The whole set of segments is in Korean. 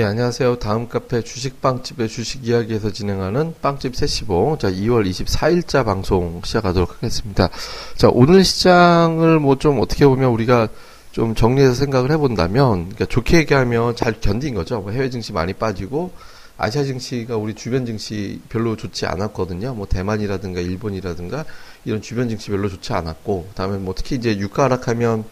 예, 안녕하세요. 다음 카페 주식빵집의 주식 이야기에서 진행하는 빵집 세시봉. 자, 2월 24일자 방송 시작하도록 하겠습니다. 자, 오늘 시장을 뭐 좀 어떻게 보면 우리가 좀 정리해서 생각을 해본다면, 그러니까 좋게 얘기하면 잘 견딘 거죠. 뭐 해외 증시 많이 빠지고, 아시아 증시가 우리 주변 증시 별로 좋지 않았거든요. 뭐 대만이라든가 일본이라든가 이런 주변 증시 별로 좋지 않았고, 그다음에 뭐 특히 이제 유가 하락하면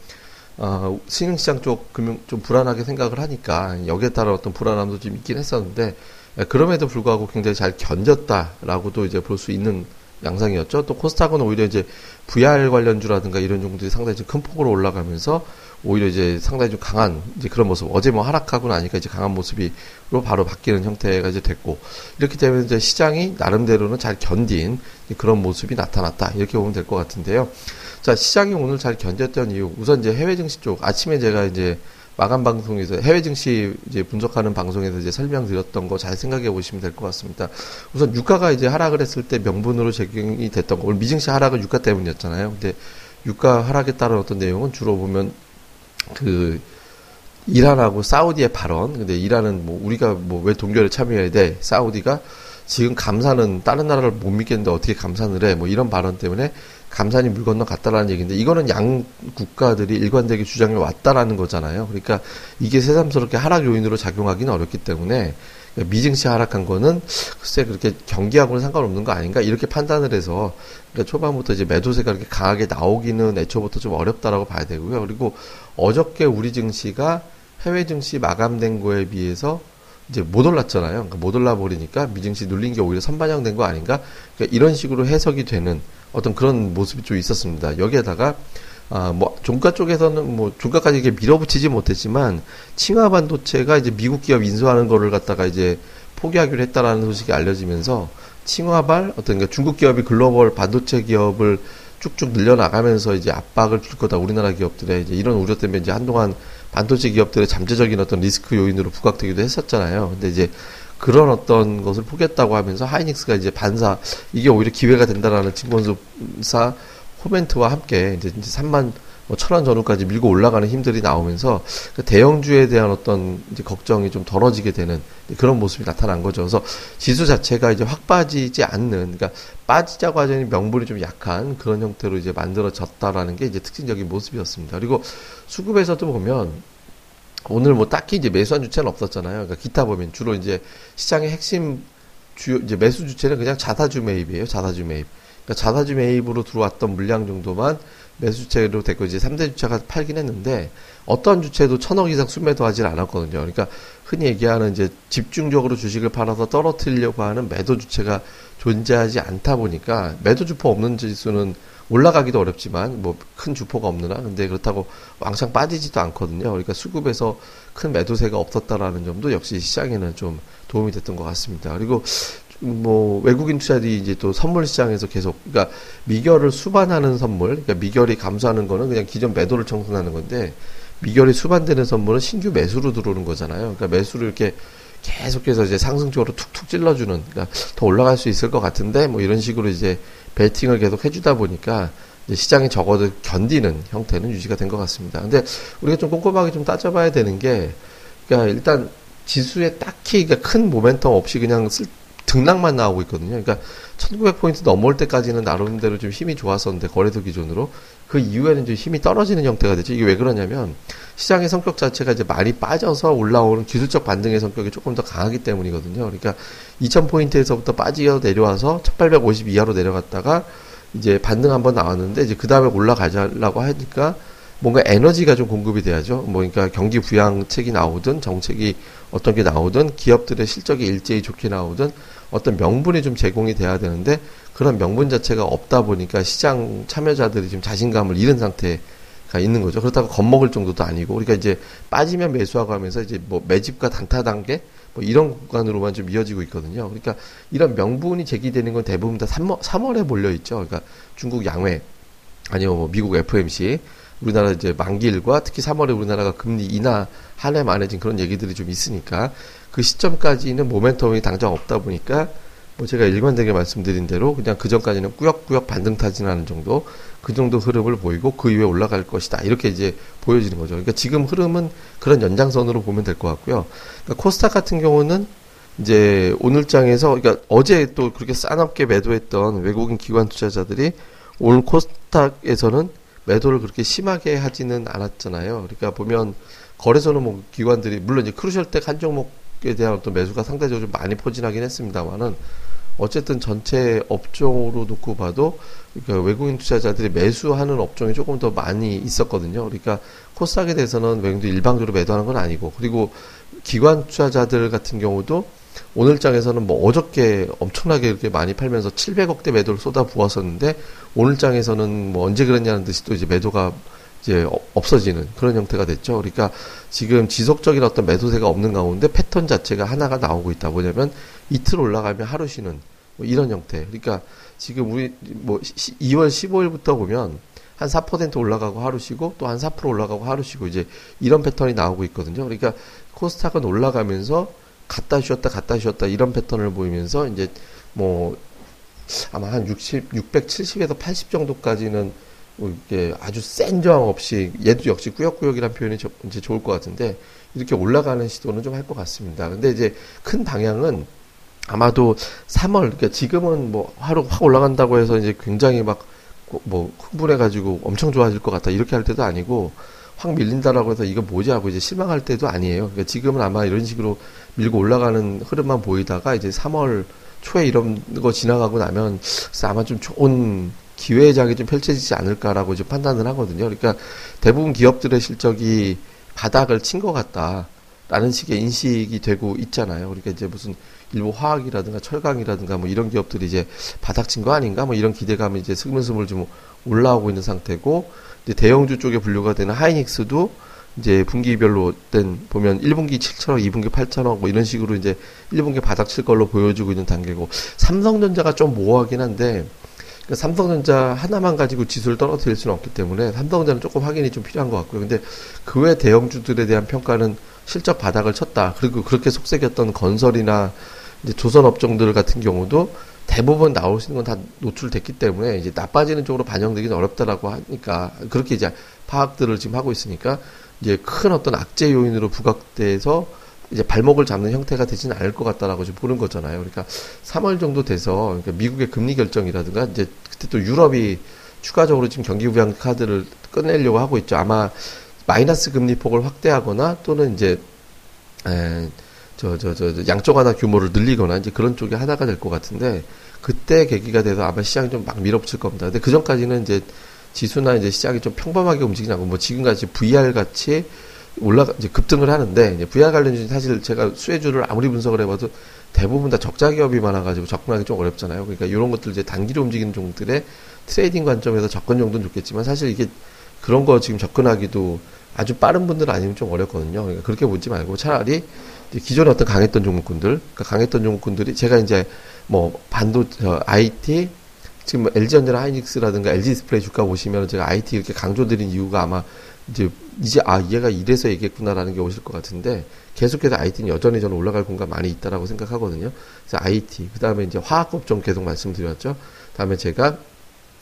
어, 신흥시장 쪽 금융 좀 불안하게 생각을 하니까 여기에 따라 어떤 불안함도 좀 있긴 했었는데 예, 그럼에도 불구하고 굉장히 잘 견뎠다라고도 이제 볼 수 있는 양상이었죠. 또 코스닥은 오히려 이제 VR 관련주라든가 이런 종들이 상당히 좀큰 폭으로 올라가면서 오히려 이제 상당히 좀 강한 이제 그런 모습. 어제 뭐 하락하고 나니까 이제 강한 모습이로 바로 바뀌는 형태가 이제 됐고 이렇기 때문에 이제 시장이 나름대로는 잘 견딘 그런 모습이 나타났다 이렇게 보면 될 것 같은데요. 자, 시장이 오늘 잘 견뎠던 이유, 우선 이제 해외 증시 쪽, 아침에 제가 이제 마감 방송에서 해외 증시 이제 분석하는 방송에서 이제 설명드렸던 거 잘 생각해 보시면 될 것 같습니다. 우선 유가가 이제 하락을 했을 때 명분으로 적용이 됐던 거, 오늘 미증시 하락은 유가 때문이었잖아요. 근데 유가 하락에 따른 어떤 내용은 주로 보면 그 이란하고 사우디의 발언. 근데 이란은 뭐 우리가 뭐 왜 동결에 참여해야 돼? 사우디가 지금 감사는 다른 나라를 못 믿겠는데 어떻게 감산을 해? 뭐 이런 발언 때문에 감산이 물 건너 갔다라는 얘기인데 이거는 양 국가들이 일관되게 주장해 왔다라는 거잖아요. 그러니까 이게 새삼스럽게 하락 요인으로 작용하기는 어렵기 때문에 미증시 하락한 거는 글쎄 그렇게 경기하고는 상관없는 거 아닌가 이렇게 판단을 해서 그러니까 초반부터 이제 매도세가 그렇게 강하게 나오기는 애초부터 좀 어렵다라고 봐야 되고요. 그리고 어저께 우리 증시가 해외 증시 마감된 거에 비해서 이제 못 올랐잖아요. 그러니까 못 올라 버리니까 미증시 눌린 게 오히려 선반영된 거 아닌가? 그러니까 이런 식으로 해석이 되는 어떤 그런 모습이 좀 있었습니다. 여기에다가 아, 뭐, 종가 쪽에서는 뭐, 종가까지 이게 밀어붙이지 못했지만, 칭화 반도체가 이제 미국 기업 인수하는 거를 갖다가 이제 포기하기로 했다라는 소식이 알려지면서, 칭화발, 어떤 그러니까 중국 기업이 글로벌 반도체 기업을 쭉쭉 늘려나가면서 이제 압박을 줄 거다. 우리나라 기업들의 이제 이런 우려 때문에 이제 한동안 반도체 기업들의 잠재적인 어떤 리스크 요인으로 부각되기도 했었잖아요. 근데 이제 그런 어떤 것을 포기했다고 하면서 하이닉스가 이제 반사 이게 오히려 기회가 된다라는 증권사 코멘트와 함께 이제, 이제 3만 뭐 천원 전후까지 밀고 올라가는 힘들이 나오면서 그 대형주에 대한 어떤 이제 걱정이 좀 덜어지게 되는 그런 모습이 나타난 거죠. 그래서 지수 자체가 이제 확 빠지지 않는, 그러니까 빠지자고 하자니 명분이 좀 약한 그런 형태로 이제 만들어졌다라는 게 이제 특징적인 모습이었습니다. 그리고 수급에서도 보면 오늘 뭐 딱히 이제 매수한 주체는 없었잖아요. 그러니까 기타 보면 주로 이제 시장의 핵심 주요 이제 매수 주체는 그냥 자사주 매입이에요. 자사주 매입. 그러니까 자사주 매입으로 들어왔던 물량 정도만 매수 주체로 됐고 이제 3대 주체가 팔긴 했는데 어떤 주체도 천억 이상 순매도 하질 않았거든요. 그러니까 흔히 얘기하는 이제 집중적으로 주식을 팔아서 떨어뜨리려고 하는 매도 주체가 존재하지 않다 보니까 매도 주포 없는 지수는 올라가기도 어렵지만 뭐 큰 주포가 없느나 근데 그렇다고 왕창 빠지지도 않거든요. 그러니까 수급에서 큰 매도세가 없었다라는 점도 역시 시장에는 좀 도움이 됐던 것 같습니다. 그리고 뭐 외국인 투자들이 이제 또 선물 시장에서 계속 그러니까 미결을 수반하는 선물, 그러니까 미결이 감소하는 거는 그냥 기존 매도를 청산하는 건데 미결이 수반되는 선물은 신규 매수로 들어오는 거잖아요. 그러니까 매수를 이렇게 계속해서 이제 상승적으로 툭툭 찔러주는, 그러니까 더 올라갈 수 있을 것 같은데 뭐 이런 식으로 이제 베팅을 계속 해주다 보니까 이제 시장이 적어도 견디는 형태는 유지가 된 것 같습니다. 근데 우리가 좀 꼼꼼하게 좀 따져봐야 되는 게, 그러니까 일단 지수에 딱히 그러니까 큰 모멘텀 없이 그냥 쓸, 등락만 나오고 있거든요. 그러니까 1900포인트 넘어올 때까지는 나름대로 좀 힘이 좋았었는데 거래소 기준으로 그 이후에는 좀 힘이 떨어지는 형태가 되죠. 이게 왜 그러냐면 시장의 성격 자체가 이제 많이 빠져서 올라오는 기술적 반등의 성격이 조금 더 강하기 때문이거든요. 그러니까 2000포인트에서부터 빠지어 내려와서 1850 이하로 내려갔다가 이제 반등 한번 나왔는데 이제 그 다음에 올라가자라고 하니까 뭔가 에너지가 좀 공급이 돼야죠. 뭐 그러니까 경기 부양책이 나오든 정책이 어떤 게 나오든 기업들의 실적이 일제히 좋게 나오든 어떤 명분이 좀 제공이 돼야 되는데 그런 명분 자체가 없다 보니까 시장 참여자들이 지금 자신감을 잃은 상태가 있는 거죠. 그렇다고 겁먹을 정도도 아니고 우리가 이제 빠지면 매수하고 하면서 이제 뭐 매집과 단타 단계 뭐 이런 구간으로만 좀 이어지고 있거든요. 그러니까 이런 명분이 제기되는 건 대부분 다 3월, 3월에 몰려 있죠. 그러니까 중국 양회 아니면 뭐 미국 FMC 우리나라 이제 만기일과 특히 3월에 우리나라가 금리 인하 한 해 만에 지금 그런 얘기들이 좀 있으니까 그 시점까지는 모멘텀이 당장 없다 보니까 뭐 제가 일관되게 말씀드린 대로 그냥 그 전까지는 꾸역꾸역 반등 타진하는 정도 그 정도 흐름을 보이고 그 이후에 올라갈 것이다 이렇게 이제 보여지는 거죠. 그러니까 지금 흐름은 그런 연장선으로 보면 될 것 같고요. 그러니까 코스닥 같은 경우는 이제 오늘 장에서 그러니까 어제 또 그렇게 싸납게 매도했던 외국인 기관 투자자들이 오늘 코스닥에서는 매도를 그렇게 심하게 하지는 않았잖아요. 그러니까 보면 거래소는 뭐 기관들이 물론 이제 크루셜텍 한 종목에 대한 어떤 매수가 상대적으로 좀 많이 포진하긴 했습니다만은 어쨌든 전체 업종으로 놓고 봐도 그러니까 외국인 투자자들이 매수하는 업종이 조금 더 많이 있었거든요. 그러니까 코스닥에 대해서는 외국인들이 일방적으로 매도하는 건 아니고 그리고 기관 투자자들 같은 경우도 오늘장에서는 뭐 어저께 엄청나게 이렇게 많이 팔면서 700억대 매도를 쏟아 부었었는데 오늘장에서는 뭐 언제 그랬냐는 듯이 또 이제 매도가 이제 없어지는 그런 형태가 됐죠. 그러니까 지금 지속적인 어떤 매도세가 없는 가운데 패턴 자체가 하나가 나오고 있다. 뭐냐면 이틀 올라가면 하루 쉬는 뭐 이런 형태. 그러니까 지금 우리 뭐 2월 15일부터 보면 한 4% 올라가고 하루 쉬고 또 한 4% 올라가고 하루 쉬고 이제 이런 패턴이 나오고 있거든요. 그러니까 코스닥은 올라가면서 갔다 쉬었다 갔다 쉬었다 이런 패턴을 보이면서 이제 뭐 아마 한 60, 670에서 80 정도까지는 뭐 이게 아주 센 저항 없이 얘도 역시 꾸역꾸역이란 표현이 저, 이제 좋을 것 같은데 이렇게 올라가는 시도는 좀 할 것 같습니다. 근데 이제 큰 방향은 아마도 3월 그러니까 지금은 뭐 하루 확 올라간다고 해서 이제 굉장히 막 뭐 흥분해가지고 엄청 좋아질 것 같다 이렇게 할 때도 아니고 확 밀린다라고 해서 이거 뭐지 하고 이제 실망할 때도 아니에요. 그러니까 지금은 아마 이런 식으로 밀고 올라가는 흐름만 보이다가 이제 3월 초에 이런 거 지나가고 나면 아마 좀 좋은 기회장이 좀 펼쳐지지 않을까라고 이제 판단을 하거든요. 그러니까 대부분 기업들의 실적이 바닥을 친 것 같다라는 식의 인식이 되고 있잖아요. 그러니까 이제 무슨 일부 화학이라든가 철강이라든가 뭐 이런 기업들이 이제 바닥 친 거 아닌가 뭐 이런 기대감이 이제 스물스물 좀 올라오고 있는 상태고 이제 대형주 쪽에 분류가 되는 하이닉스도 이제 분기별로 된 보면 1분기 7천억, 2분기 8천억 뭐 이런 식으로 이제 1분기 바닥 칠 걸로 보여주고 있는 단계고 삼성전자가 좀 모호하긴 한데 그러니까 삼성전자 하나만 가지고 지수를 떨어뜨릴 수는 없기 때문에 삼성전자는 조금 확인이 좀 필요한 것 같고요. 근데 그 외 대형주들에 대한 평가는 실적 바닥을 쳤다. 그리고 그렇게 속색였던 건설이나 이제 조선 업종들 같은 경우도 대부분 있는 건 다 노출됐기 때문에 이제 나빠지는 쪽으로 반영되기는 어렵다라고 하니까 그렇게 이제 파악들을 지금 하고 있으니까 이제 큰 어떤 악재 요인으로 부각돼서 이제 발목을 잡는 형태가 되지는 않을 것 같다라고 지금 보는 거잖아요. 그러니까 3월 정도 돼서 그러니까 미국의 금리 결정이라든가 이제 그때 또 유럽이 추가적으로 지금 경기 부양 카드를 꺼내려고 하고 있죠. 아마 마이너스 금리 폭을 확대하거나 또는 이제 에, 저, 저, 저, 양쪽 하나 규모를 늘리거나 이제 그런 쪽이 하나가 될 것 같은데 그때 계기가 돼서 아마 시장이 좀 막 밀어붙일 겁니다. 근데 그 전까지는 이제 지수나 이제 시장이 좀 평범하게 움직이냐고 뭐 지금같이 VR 같이 올라가 이제 급등을 하는데 이제 VR 관련주 사실 제가 수혜주를 아무리 분석을 해봐도 대부분 다 적자 기업이 많아가지고 접근하기 좀 어렵잖아요. 그러니까 이런 것들 이제 단기로 움직이는 종들의 trading 관점에서 접근 정도는 좋겠지만 사실 이게 그런 거 지금 접근하기도 아주 빠른 분들 아니면 좀 어렵거든요. 그러니까 그렇게 보지 말고 차라리 기존에 어떤 강했던 종목군들, 그러니까 강했던 종목군들이 제가 이제 뭐 반도 저 IT 지금 LG전자나 하이닉스라든가 LG 디스플레이 주가 보시면 제가 IT 이렇게 강조드린 이유가 아마 이제 이제 아 얘가 이래서 얘기했구나라는 게 오실 것 같은데 계속해서 IT는 여전히 저는 올라갈 공간 많이 있다라고 생각하거든요. 그래서 IT 그 다음에 이제 화학업 종 계속 말씀드렸죠. 다음에 제가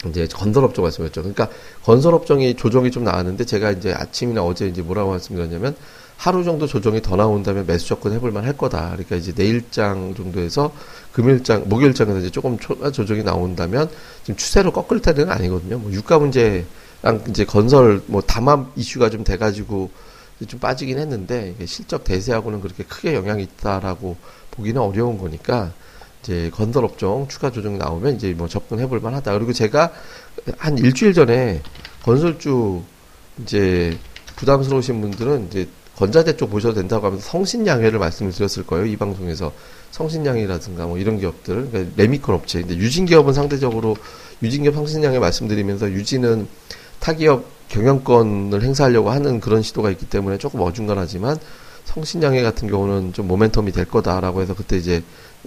이제 건설업종 말씀드렸죠. 그러니까 건설업종이 조정이 좀 나왔는데 제가 이제 아침이나 어제 이제 뭐라고 말씀드렸냐면 하루 정도 조정이 더 나온다면 매수 접근 해볼 만 할 거다. 그러니까 이제 내일장 정도에서 금일장 목요일장에서 이제 조금 초과 조정이 나온다면 지금 추세로 꺾을 때는 아니거든요. 뭐 유가 문제랑 이제 건설 뭐 담합 이슈가 좀 돼가지고 좀 빠지긴 했는데 실적 대세하고는 그렇게 크게 영향이 있다라고 보기는 어려운 거니까 이제 건설 업종 추가 조정이 나오면 이제 뭐 접근해 볼 만하다. 그리고 제가 한 일주일 전에 건설주 이제 부담스러우신 분들은 이제 건자재 쪽 보셔도 된다고 하면서 성신양해를 말씀을 드렸을 거예요. 이 방송에서 성신양이라든가 뭐 이런 기업들, 그러니까 레미콘 업체. 근데 유진 기업은 상대적으로 유진 기업 성신양해 말씀드리면서 유진은 타기업 경영권을 행사하려고 하는 그런 시도가 있기 때문에 조금 어중간하지만 성신양해 같은 경우는 좀 모멘텀이 될 거다라고 해서 그때 이제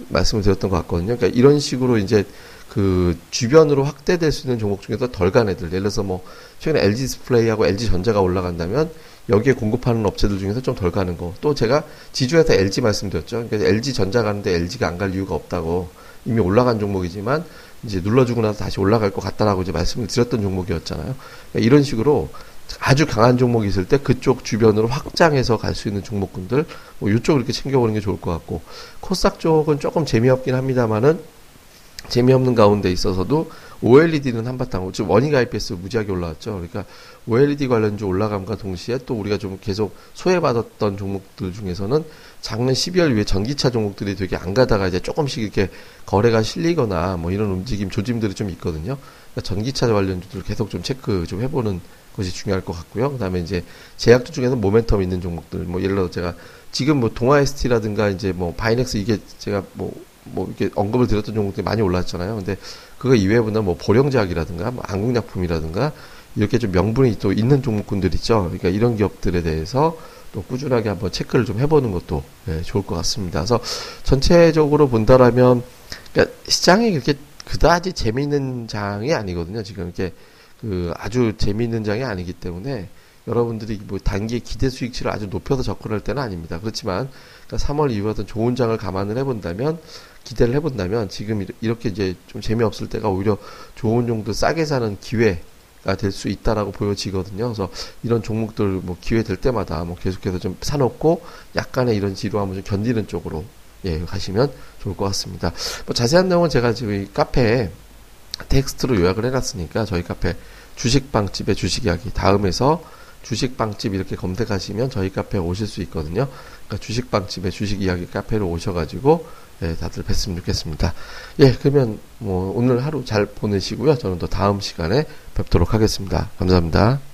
말씀을 드렸던 것 같거든요. 그러니까 이런 식으로 이제 그 주변으로 확대될 수 있는 종목 중에서 덜 간 애들, 예를 들어서 뭐 최근에 LG 디스플레이하고 LG 전자가 올라간다면 여기에 공급하는 업체들 중에서 좀 덜 가는 거. 또 제가 지주에서 LG 말씀드렸죠. 그러니까 LG 전자 가는데 LG가 안 갈 이유가 없다고. 이미 올라간 종목이지만 이제 눌러주고 나서 다시 올라갈 것 같다라고 이제 말씀을 드렸던 종목이었잖아요. 그러니까 이런 식으로 아주 강한 종목이 있을 때 그쪽 주변으로 확장해서 갈 수 있는 종목군들 뭐 이쪽 이렇게 챙겨보는 게 좋을 것 같고 코스닥 쪽은 조금 재미없긴 합니다만은 재미없는 가운데 있어서도 OLED는 한바탕 지금 원익 IPS 무지하게 올라왔죠. 그러니까 OLED 관련주 올라감과 동시에 또 우리가 좀 계속 소외받았던 종목들 중에서는 작년 12월 이후에 전기차 종목들이 되게 안 가다가 이제 조금씩 이렇게 거래가 실리거나 뭐 이런 움직임 조짐들이 좀 있거든요. 그러니까 전기차 관련주들 계속 좀 체크 좀 해보는 것이 중요할 것 같고요. 그다음에 이제 제약주 중에서 모멘텀 있는 종목들 뭐 예를 들어 제가 지금 뭐 동아 ST라든가 이제 뭐 바이넥스 이게 제가 뭐뭐 뭐 이렇게 언급을 드렸던 종목들이 많이 올랐잖아요. 근데 그거 이외에보다 뭐 보령제약이라든가 뭐 안국약품이라든가 이렇게 좀 명분이 또 있는 종목군들 있죠. 그러니까 이런 기업들에 대해서 또 꾸준하게 한번 체크를 좀 해보는 것도 네, 좋을 것 같습니다. 그래서 전체적으로 본다라면 그러니까 시장이 그렇게 그다지 재미있는 장이 아니거든요. 지금 이렇게 그 아주 재미있는 장이 아니기 때문에 여러분들이 뭐 단기 기대 수익치를 아주 높여서 접근할 때는 아닙니다. 그렇지만 그러니까 3월 이후 어떤 좋은 장을 감안을 해본다면 기대를 해본다면 지금 이렇게 이제 좀 재미없을 때가 오히려 좋은 정도 싸게 사는 기회 가 될 수 있다라고 보여지거든요. 그래서 이런 종목들 뭐 기회 될 때마다 뭐 계속해서 좀 사놓고 약간의 이런 지루함을 좀 견디는 쪽으로 예 가시면 좋을 것 같습니다. 뭐 자세한 내용은 제가 지금 카페에 텍스트로 요약을 해놨으니까 저희 카페 주식빵집의 주식 이야기 다음에서 주식빵집 이렇게 검색하시면 저희 카페에 오실 수 있거든요. 그러니까 주식빵집의 주식 이야기 카페로 오셔가지고 예, 다들 뵀으면 좋겠습니다. 예, 그러면 뭐 오늘 하루 잘 보내시고요. 저는 또 다음 시간에 뵙도록 하겠습니다. 감사합니다.